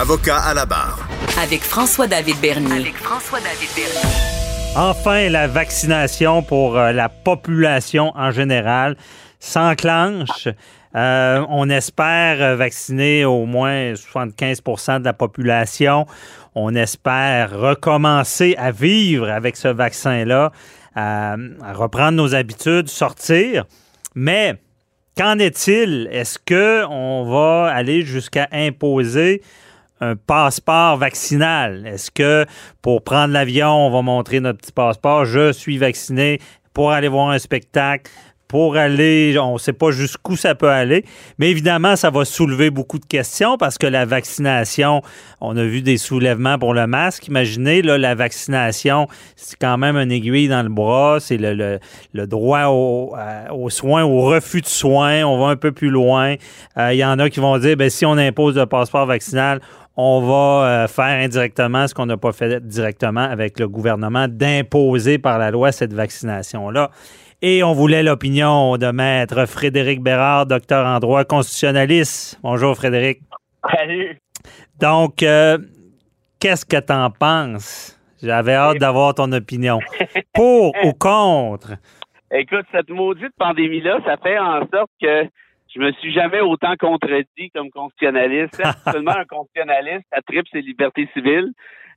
Avocat à la barre. Avec François-David Bernier. avec François-David Bernier. Enfin, la vaccination pour euh, la population en général s'enclenche. Euh, on espère euh, vacciner au moins 75% de la population. On espère recommencer à vivre avec ce vaccin-là, à, à reprendre nos habitudes, sortir. Mais qu'en est-il? Est-ce qu'on va aller jusqu'à imposer un passeport vaccinal? Est-ce que pour prendre l'avion, on va montrer notre petit passeport, je suis vacciné pour aller voir un spectacle? Pour aller, on ne sait pas jusqu'où ça peut aller, mais évidemment, ça va soulever beaucoup de questions parce que la vaccination, on a vu des soulèvements pour le masque. Imaginez, là, la vaccination, c'est quand même un aiguille dans le bras, c'est le, le- le droit au- à- aux soins, au refus de soins. On va un peu plus loin. Euh, Il y en a qui vont dire, ben, si on impose le passeport vaccinal, on va euh, faire indirectement ce qu'on n'a pas fait directement avec le gouvernement, d'imposer par la loi cette vaccination-là. Et on voulait l'opinion de maître Frédéric Bérard, docteur en droit constitutionnaliste. Bonjour Frédéric. Salut. Donc, euh, qu'est-ce que tu en penses? J'avais hâte d'avoir ton opinion. Pour ou contre? Écoute, cette maudite pandémie-là, ça fait en sorte que je me suis jamais autant contredit comme constitutionnaliste. Seulement un constitutionnaliste, ça tripe ses libertés civiles.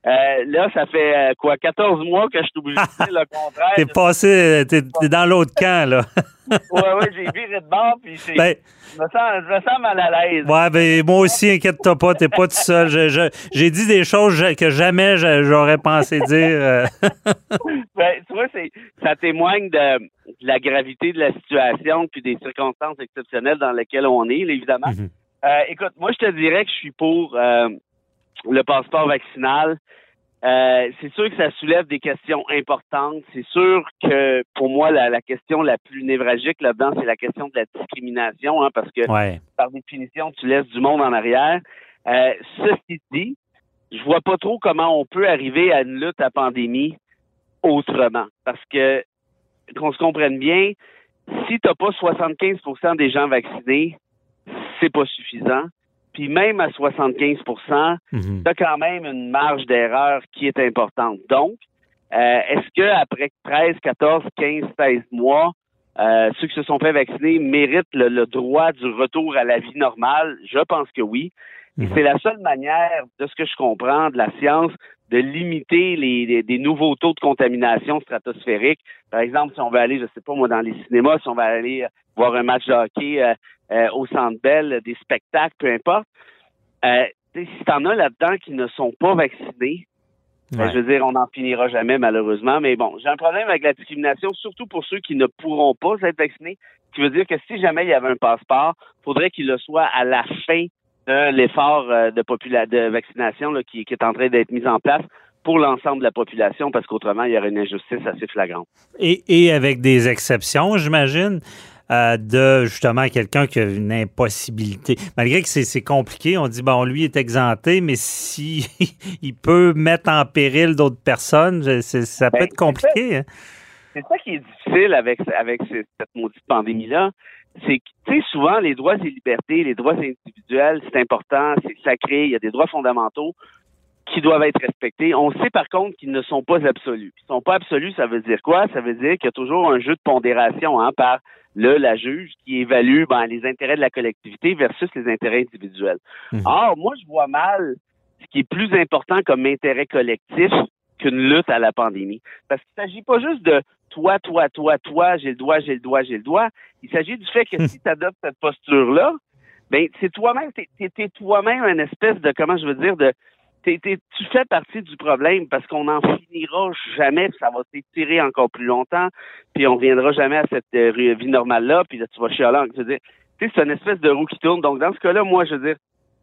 Euh, là, ça fait euh, quoi, 14 mois que je suis obligé de dire le contraire. T'es passé, t'es t'es dans l'autre camp, là. Ouais, ouais, j'ai viré de bord, puis c'est- Ben, je, me sens, je me sens mal à l'aise. ouais, ben, moi aussi, inquiète-toi pas, t'es pas tout seul. J'ai dit des choses que jamais j'aurais pensé dire. euh. Ben, tu vois, c'est, ça témoigne de, de la gravité de la situation puis des circonstances exceptionnelles dans lesquelles on est, là, évidemment. Mhm. Euh, écoute, moi, je te dirais que je suis pour euh, le passeport vaccinal. Euh, c'est sûr que ça soulève des questions importantes. C'est sûr que pour moi, la, la question la plus névralgique là-dedans, c'est la question de la discrimination, hein, parce que Ouais. par définition, tu laisses du monde en arrière. Euh, ceci dit, je vois pas trop comment on peut arriver à une lutte à pandémie autrement. Parce que, qu'on se comprenne bien, si tu n'as pas 75% des gens vaccinés, c'est pas suffisant. Puis même à 75 Mhm. tu as quand même une marge d'erreur qui est importante. Donc, euh, est-ce que après 13, 14, 15, 16 mois, euh, ceux qui se sont fait vacciner méritent le, le droit du retour à la vie normale? Je pense que oui. Et Mhm. c'est la seule manière, de ce que je comprends de la science, de limiter les, les- des nouveaux taux de contamination stratosphérique. Par exemple, si on veut aller, je sais pas moi, dans les cinémas, si on va aller euh, voir un match de hockey euh, euh, au Centre Bell, des spectacles, peu importe. Euh, si t'en as là-dedans qui ne sont pas vaccinés, ben, Ouais. je veux dire, on n'en finira jamais, malheureusement. Mais bon, j'ai un problème avec la discrimination, surtout pour ceux qui ne pourront pas être vaccinés. Ce qui veut dire que si jamais il y avait un passeport, faudrait qu'il le soit à la fin de l'effort euh, de, popula- de vaccination là, qui, qui est en train d'être mis en place pour l'ensemble de la population, parce qu'autrement, il y aurait une injustice assez flagrante. Et, et avec des exceptions, j'imagine, euh, de justement quelqu'un qui a une impossibilité. Malgré que c'est compliqué, on dit, bon, lui est exempté, mais si il peut mettre en péril d'autres personnes, ça peut Ben, être compliqué. hein. C'est ça qui est difficile avec, avec ce- cette maudite pandémie-là. C'est que, tu sais, souvent, les droits et libertés, les droits individuels, c'est important, c'est sacré, il y a des droits fondamentaux qui doivent être respectés. On sait par contre qu'ils ne sont pas absolus. Ils sont pas absolus, ça veut dire quoi? Ça veut dire qu'il y a toujours un jeu de pondération hein, par le, la juge qui évalue ben, les intérêts de la collectivité versus les intérêts individuels. Mhm. Or, moi, je vois mal ce qui est plus important comme intérêt collectif qu'une lutte à la pandémie. Parce qu'il ne s'agit pas juste de toi, toi, toi, toi, j'ai le droit, j'ai le droit, j'ai le droit. Il s'agit du fait que si tu adoptes cette posture-là, ben c'est toi-même, t'es, t'es toi-même une espèce de, comment je veux dire, de tu fais partie du problème parce qu'on n'en finira jamais, ça va s'étirer encore plus longtemps, puis on viendra jamais à cette euh, vie normale-là, puis là, tu vas chialer. Je veux c'est une espèce de roue qui tourne. Donc, dans ce cas-là, moi, je veux dire,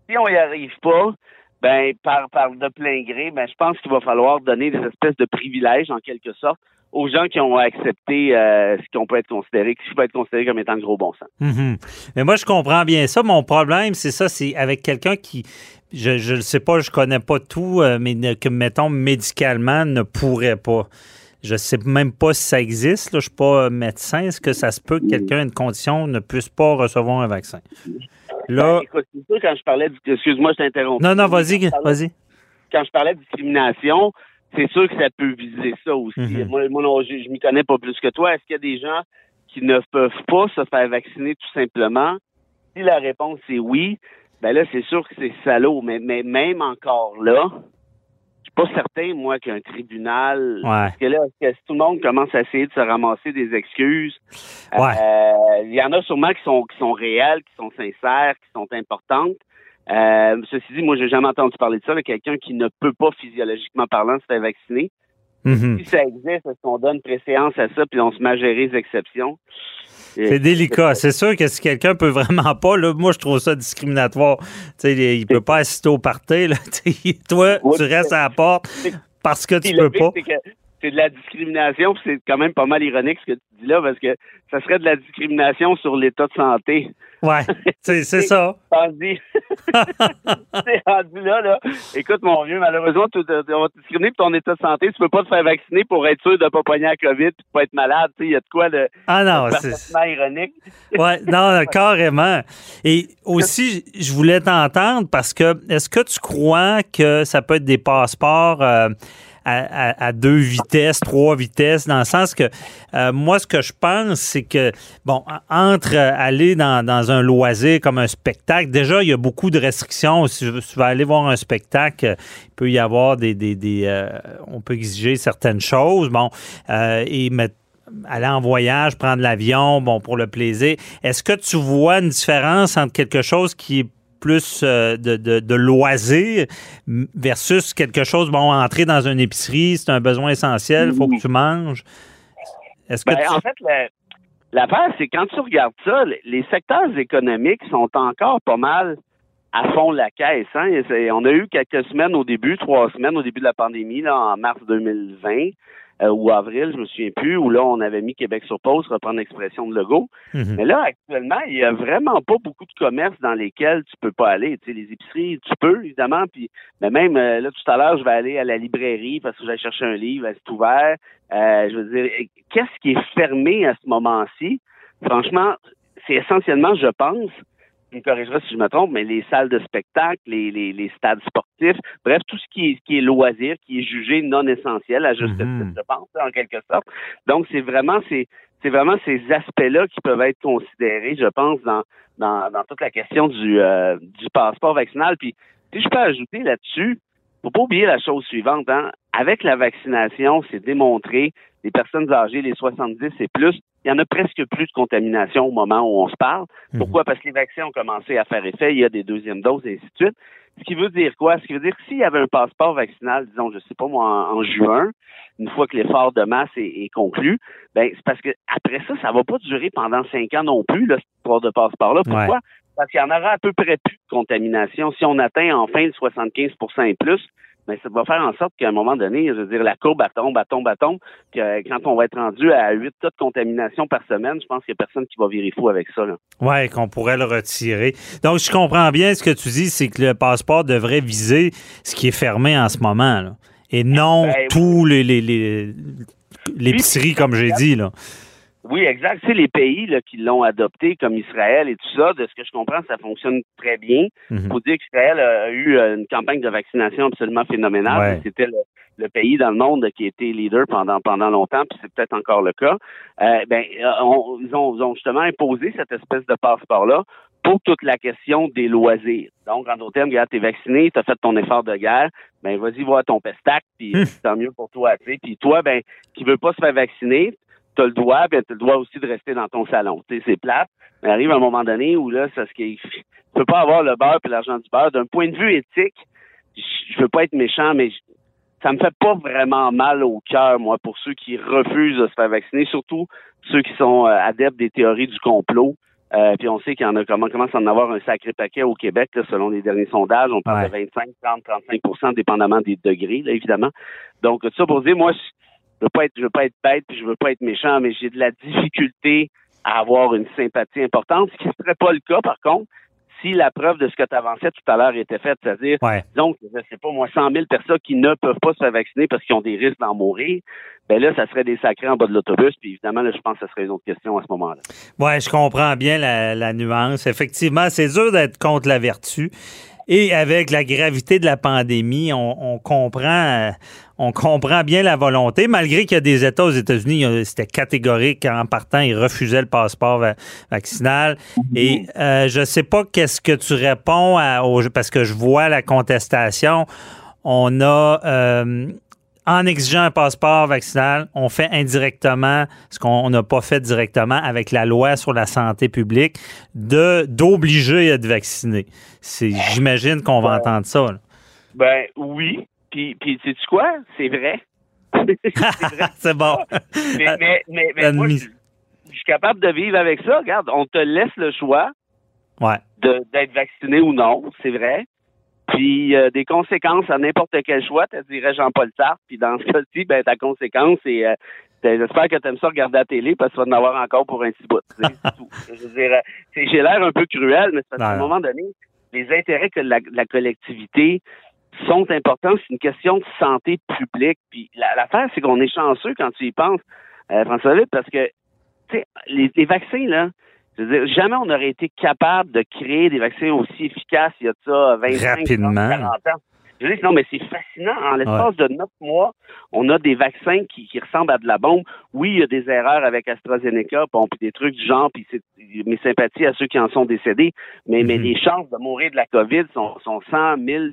si on y arrive pas, ben par de plein gré, ben je pense qu'il va falloir donner des espèces de privilèges en quelque sorte aux gens qui ont accepté euh, ce qu'on peut être considéré, qui peut être considéré comme étant le gros bon sens. Mhm. Mais moi, je comprends bien ça. Mon problème, c'est ça, c'est avec quelqu'un qui, je ne sais pas, je connais pas tout, euh, mais que, mettons, médicalement, ne pourrait pas. Je sais même pas si ça existe. Là. Je suis pas médecin. Est-ce que ça se peut que quelqu'un ait une condition ne puisse pas recevoir un vaccin? Là, ben, écoute, c'est sûr, quand je parlais, excuse-moi, je t'interromps. Non, non, vas-y, vas-y. Quand je parlais de discrimination, c'est sûr que ça peut viser ça aussi. Mhm. Moi, moi je, je m'y connais pas plus que toi. Est-ce qu'il y a des gens qui ne peuvent pas se faire vacciner tout simplement? Si la réponse est oui, ben là, c'est sûr que c'est salaud. Mais, mais même encore là, je suis pas certain, moi, qu'un tribunal. Parce que là, que tout le monde commence à essayer de se ramasser des excuses? Euh, il y en a sûrement qui sont, qui sont réelles, qui sont sincères, qui sont importantes. Euh, ceci dit, moi, j'ai jamais entendu parler de ça, de quelqu'un qui ne peut pas physiologiquement parlant se faire vacciner. Mhm. Si ça existe, est-ce qu'on donne préséance à ça, puis on se met à gérer les exceptions? C'est délicat. C'est sûr que si quelqu'un peut vraiment pas, là, moi, je trouve ça discriminatoire. sais, il peut pas assister au party. Là. Toi, tu restes à la porte parce que tu peux pas c'est de la discrimination, c'est quand même pas mal ironique ce que tu dis là, parce que ça serait de la discrimination sur l'état de santé. Ouais, c'est, ça. c'est rendu là, là. Écoute, mon vieux, malheureusement, tu, on va te discriminer pour ton état de santé. Tu peux pas te faire vacciner pour être sûr de pas pogner la COVID et de pas être malade. Il y a de quoi de, ah non, c'est ironique. ouais, non, carrément. Et aussi, je voulais t'entendre parce que est-ce que tu crois que ça peut être des passeports euh, à, deux vitesses, trois vitesses, dans le sens que euh, moi, ce que je pense, c'est que, bon, entre aller dans, un loisir comme un spectacle, déjà, il y a beaucoup de restrictions. Si tu vas aller voir un spectacle, il peut y avoir des... euh, on peut exiger certaines choses, bon, euh, et mettre aller en voyage, prendre l'avion, bon, pour le plaisir. Est-ce que tu vois une différence entre quelque chose qui est plus euh, de, de, loisirs versus quelque chose, bon, entrer dans une épicerie, c'est un besoin essentiel, il faut que tu manges. Est-ce que ben, En fait, l'affaire, c'est quand tu regardes ça, les secteurs économiques sont encore pas mal à fond la caisse. Hein? On a eu quelques semaines au début, trois semaines au début de la pandémie, là, en mars 2020. Euh, ou avril, je me souviens plus, où là, on avait mis Québec sur pause, reprendre l'expression de logo. Mhm. Mais là, actuellement, il y a vraiment pas beaucoup de commerces dans lesquels tu peux pas aller. Tu sais, les épiceries, tu peux, évidemment, puis mais même euh, là, tout à l'heure, je vais aller à la librairie parce que j'allais chercher un livre, c'est ouvert. Euh, je veux dire, qu'est-ce qui est fermé à ce moment-ci? Franchement, c'est essentiellement, je pense, tu me corrigeras si je me trompe, mais les salles de spectacle, les, les, les stades sportifs, bref, tout ce qui est, qui est loisir, qui est jugé non essentiel, à juste mhm. je pense, en quelque sorte. Donc, c'est vraiment ces, c'est vraiment ces aspects-là qui peuvent être considérés, je pense, dans, dans, dans toute la question du, euh, du passeport vaccinal. Puis, si je peux ajouter là-dessus, faut pas oublier la chose suivante, hein. Avec la vaccination, c'est démontré, les personnes âgées, les 70 et plus, il y en a presque plus de contamination au moment où on se parle. Mhm. Pourquoi? Parce que les vaccins ont commencé à faire effet, il y a des deuxièmes doses et ainsi de suite. Ce qui veut dire quoi? Ce qui veut dire que s'il y avait un passeport vaccinal, disons, je sais pas moi, en, juin, une fois que l'effort de masse est, conclu, ben c'est parce que après ça, ça va pas durer pendant cinq ans non plus, le histoire de passeport-là. Pourquoi? Parce qu'il y en aura à peu près plus de contamination. Si on atteint enfin le 75% et plus, mais ça va faire en sorte qu'à un moment donné, je veux dire, la courbe, elle tombe, elle tombe, elle tombe. Puis, euh, quand on va être rendu à 8 tas de contamination par semaine, je pense qu'il n'y a personne qui va virer fou avec ça. Oui, qu'on pourrait le retirer. Donc, je comprends bien ce que tu dis, c'est que le passeport devrait viser ce qui est fermé en ce moment, là, et non ben, tous les, les, les l'épicerie, comme j'ai dit. Là. Oui, exact. C'est les pays là, qui l'ont adopté, comme Israël et tout ça. De ce que je comprends, ça fonctionne très bien. Il mhm. faut dire qu'Israël a eu euh, une campagne de vaccination absolument phénoménale. C'était le, pays dans le monde qui était leader pendant pendant longtemps, puis c'est peut-être encore le cas. Euh, ben, euh, ils, ont, justement imposé cette espèce de passeport-là pour toute la question des loisirs. Donc, en d'autres termes, regarde, t'es vacciné, t'as fait ton effort de guerre, ben vas-y voir ton pestac, puis hmm. tant mieux pour toi. Puis toi, ben, qui veut pas se faire vacciner, tu le droit, ben, tu le droit aussi de rester dans ton salon. Tu sais, c'est plate. Mais arrive un moment donné où là, ça ce qui tu peux pas avoir le beurre et l'argent du beurre. D'un point de vue éthique, je veux pas être méchant, mais ça me fait pas vraiment mal au cœur, moi, pour ceux qui refusent de se faire vacciner, surtout ceux qui sont euh, adeptes des théories du complot. Euh, puis on sait qu'il y en a comment commence à en avoir un sacré paquet au Québec, là, selon les derniers sondages. On parle de 25, 30, 35% dépendamment des degrés, là, évidemment. Donc, tout ça pour dire, moi, je veux pas être, je veux pas être bête, puis je veux pas être méchant, mais j'ai de la difficulté à avoir une sympathie importante, ce qui ne serait pas le cas, par contre, si la preuve de ce que tu avançais tout à l'heure était faite, c'est-à-dire, donc, je sais pas, moi, 100 000 personnes qui ne peuvent pas se faire vacciner parce qu'ils ont des risques d'en mourir, ben là, ça serait des sacrés en bas de l'autobus, puis évidemment, là, je pense que ça serait une autre question à ce moment-là. Oui, je comprends bien la, la nuance. Effectivement, c'est dur d'être contre la vertu. Et avec la gravité de la pandémie, on, comprend, on comprend bien la volonté, malgré qu'il y a des États aux États-Unis, c'était catégorique en partant, ils refusaient le passeport vaccinal. Et euh, je ne sais pas qu'est-ce que tu réponds à, parce que je vois la contestation. On a euh, en exigeant un passeport vaccinal, on fait indirectement ce qu'on n'a pas fait directement avec la loi sur la santé publique, de d'obliger à être vacciné. C'est, j'imagine qu'on va entendre ça. Ben oui. Puis, puis sais tu quoi? C'est vrai. c'est bon. mais, mais, mais, moi, je, suis capable de vivre avec ça. Regarde, on te laisse le choix ouais. d'être vacciné ou non, c'est vrai. Puis euh, des conséquences à n'importe quel choix, te dirais Jean-Paul Sartre. Puis dans ce cas-ci, ben ta conséquence, c'est euh, J'espère que tu aimes ça regarder la télé parce que tu vas en avoir encore pour un petit bout. Je veux dire, j'ai l'air un peu cruel, mais c'est parce qu'à un moment donné, les intérêts que la, la collectivité sont importants. C'est une question de santé publique. Puis l'affaire, c'est qu'on est chanceux quand tu y penses, euh, François David, parce que les, les vaccins, là, jamais on aurait été capable de créer des vaccins aussi efficaces il y a ça 25, 30, 40 ans. Je dis, non, mais c'est fascinant. En l'espace de neuf mois, on a des vaccins qui, ressemblent à de la bombe. Oui, il y a des erreurs avec AstraZeneca, bon, puis des trucs du genre, puis mes sympathies à ceux qui en sont décédés, mais, mais mhm. les chances de mourir de la COVID sont, sont 100 000,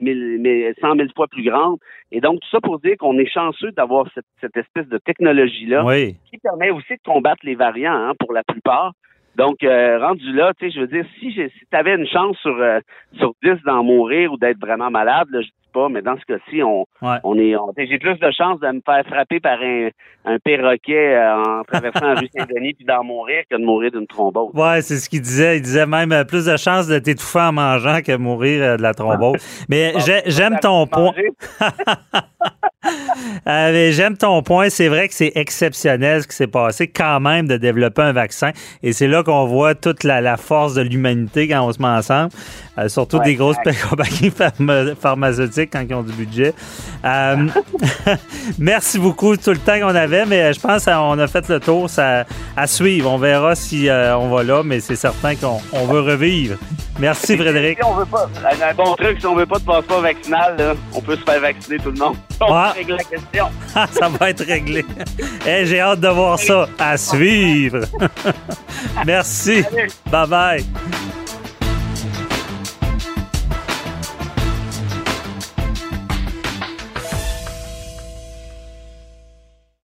100 000 fois plus grandes. Et donc, tout ça pour dire qu'on est chanceux d'avoir cette, cette, espèce de technologie-là qui permet aussi de combattre les variants, hein, pour la plupart. Donc, euh, rendu là, tu sais, je veux dire, si, si tu avais une chance sur, euh, sur 10 d'en mourir ou d'être vraiment malade, là, je dis pas, mais dans ce cas-ci, on, on est, j'ai plus de chances de me faire frapper par un, un perroquet euh, en traversant la rue Saint-Denis puis d'en mourir que de mourir d'une thrombose. Ouais, c'est ce qu'il disait. Il disait même plus de chances de t'étouffer en mangeant que de mourir de la thrombose. mais j'aime ton point. Euh, j'aime ton point. C'est vrai que c'est exceptionnel ce qui s'est passé quand même de développer un vaccin. Et c'est là qu'on voit toute la, force de l'humanité quand on se met ensemble. Euh, surtout des grosses compagnies pharmaceutiques quand ils ont du budget. Euh, merci beaucoup tout le temps qu'on avait, mais je pense qu'on a fait le tour. Ça, à suivre. On verra si on va là, mais c'est certain qu'on veut revivre. Merci, Frédéric. on veut pas, un bon truc, si on veut pas de passeport vaccinal, on peut se faire vacciner tout le monde. On régler la question. ça va être réglé. hey, J'ai hâte de voir ça. À suivre. Merci. Bye bye.